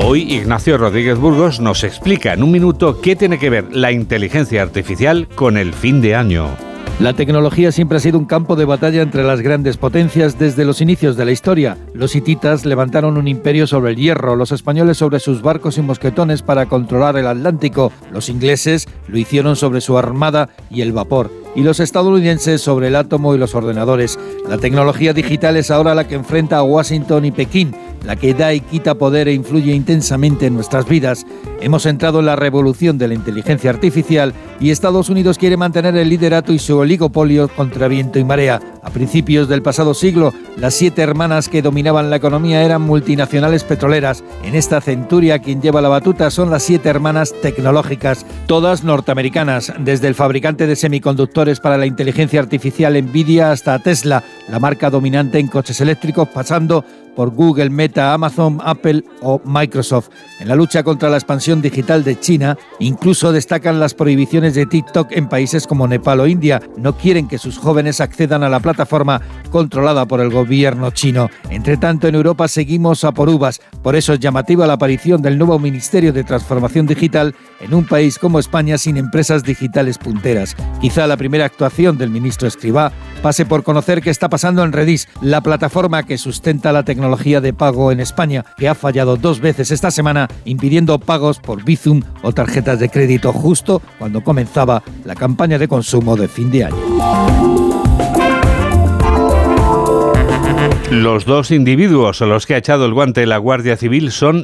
Hoy Ignacio Rodríguez Burgos nos explica en un minuto qué tiene que ver la inteligencia artificial con el fin de año. La tecnología siempre ha sido un campo de batalla entre las grandes potencias desde los inicios de la historia. Los hititas levantaron un imperio sobre el hierro, los españoles sobre sus barcos y mosquetones para controlar el Atlántico, los ingleses lo hicieron sobre su armada y el vapor y los estadounidenses sobre el átomo y los ordenadores. La tecnología digital es ahora la que enfrenta a Washington y Pekín, la que da y quita poder e influye intensamente en nuestras vidas. Hemos entrado en la revolución de la inteligencia artificial y Estados Unidos quiere mantener el liderato y su oligopolio contra viento y marea. A principios del pasado siglo, las siete hermanas que dominaban la economía eran multinacionales petroleras. En esta centuria quien lleva la batuta son las siete hermanas tecnológicas, todas norteamericanas, desde el fabricante de semiconductores para la inteligencia artificial Nvidia hasta Tesla, la marca dominante en coches eléctricos, pasando por Google, Meta, Amazon, Apple o Microsoft. En la lucha contra la expansión digital de China, incluso destacan las prohibiciones de TikTok en países como Nepal o India. No quieren que sus jóvenes accedan a la plataforma controlada por el gobierno chino. Entre tanto, en Europa seguimos a por uvas. Por eso es llamativa la aparición del nuevo Ministerio de Transformación Digital en un país como España sin empresas digitales punteras. Quizá la primera actuación del ministro Escribá pase por conocer qué está pasando en Redis, la plataforma que sustenta la tecnología de pago en España, que ha fallado dos veces esta semana, impidiendo pagos por Bizum o tarjetas de crédito justo cuando comenzaba la campaña de consumo de fin de año. Los dos individuos a los que ha echado el guante la Guardia Civil son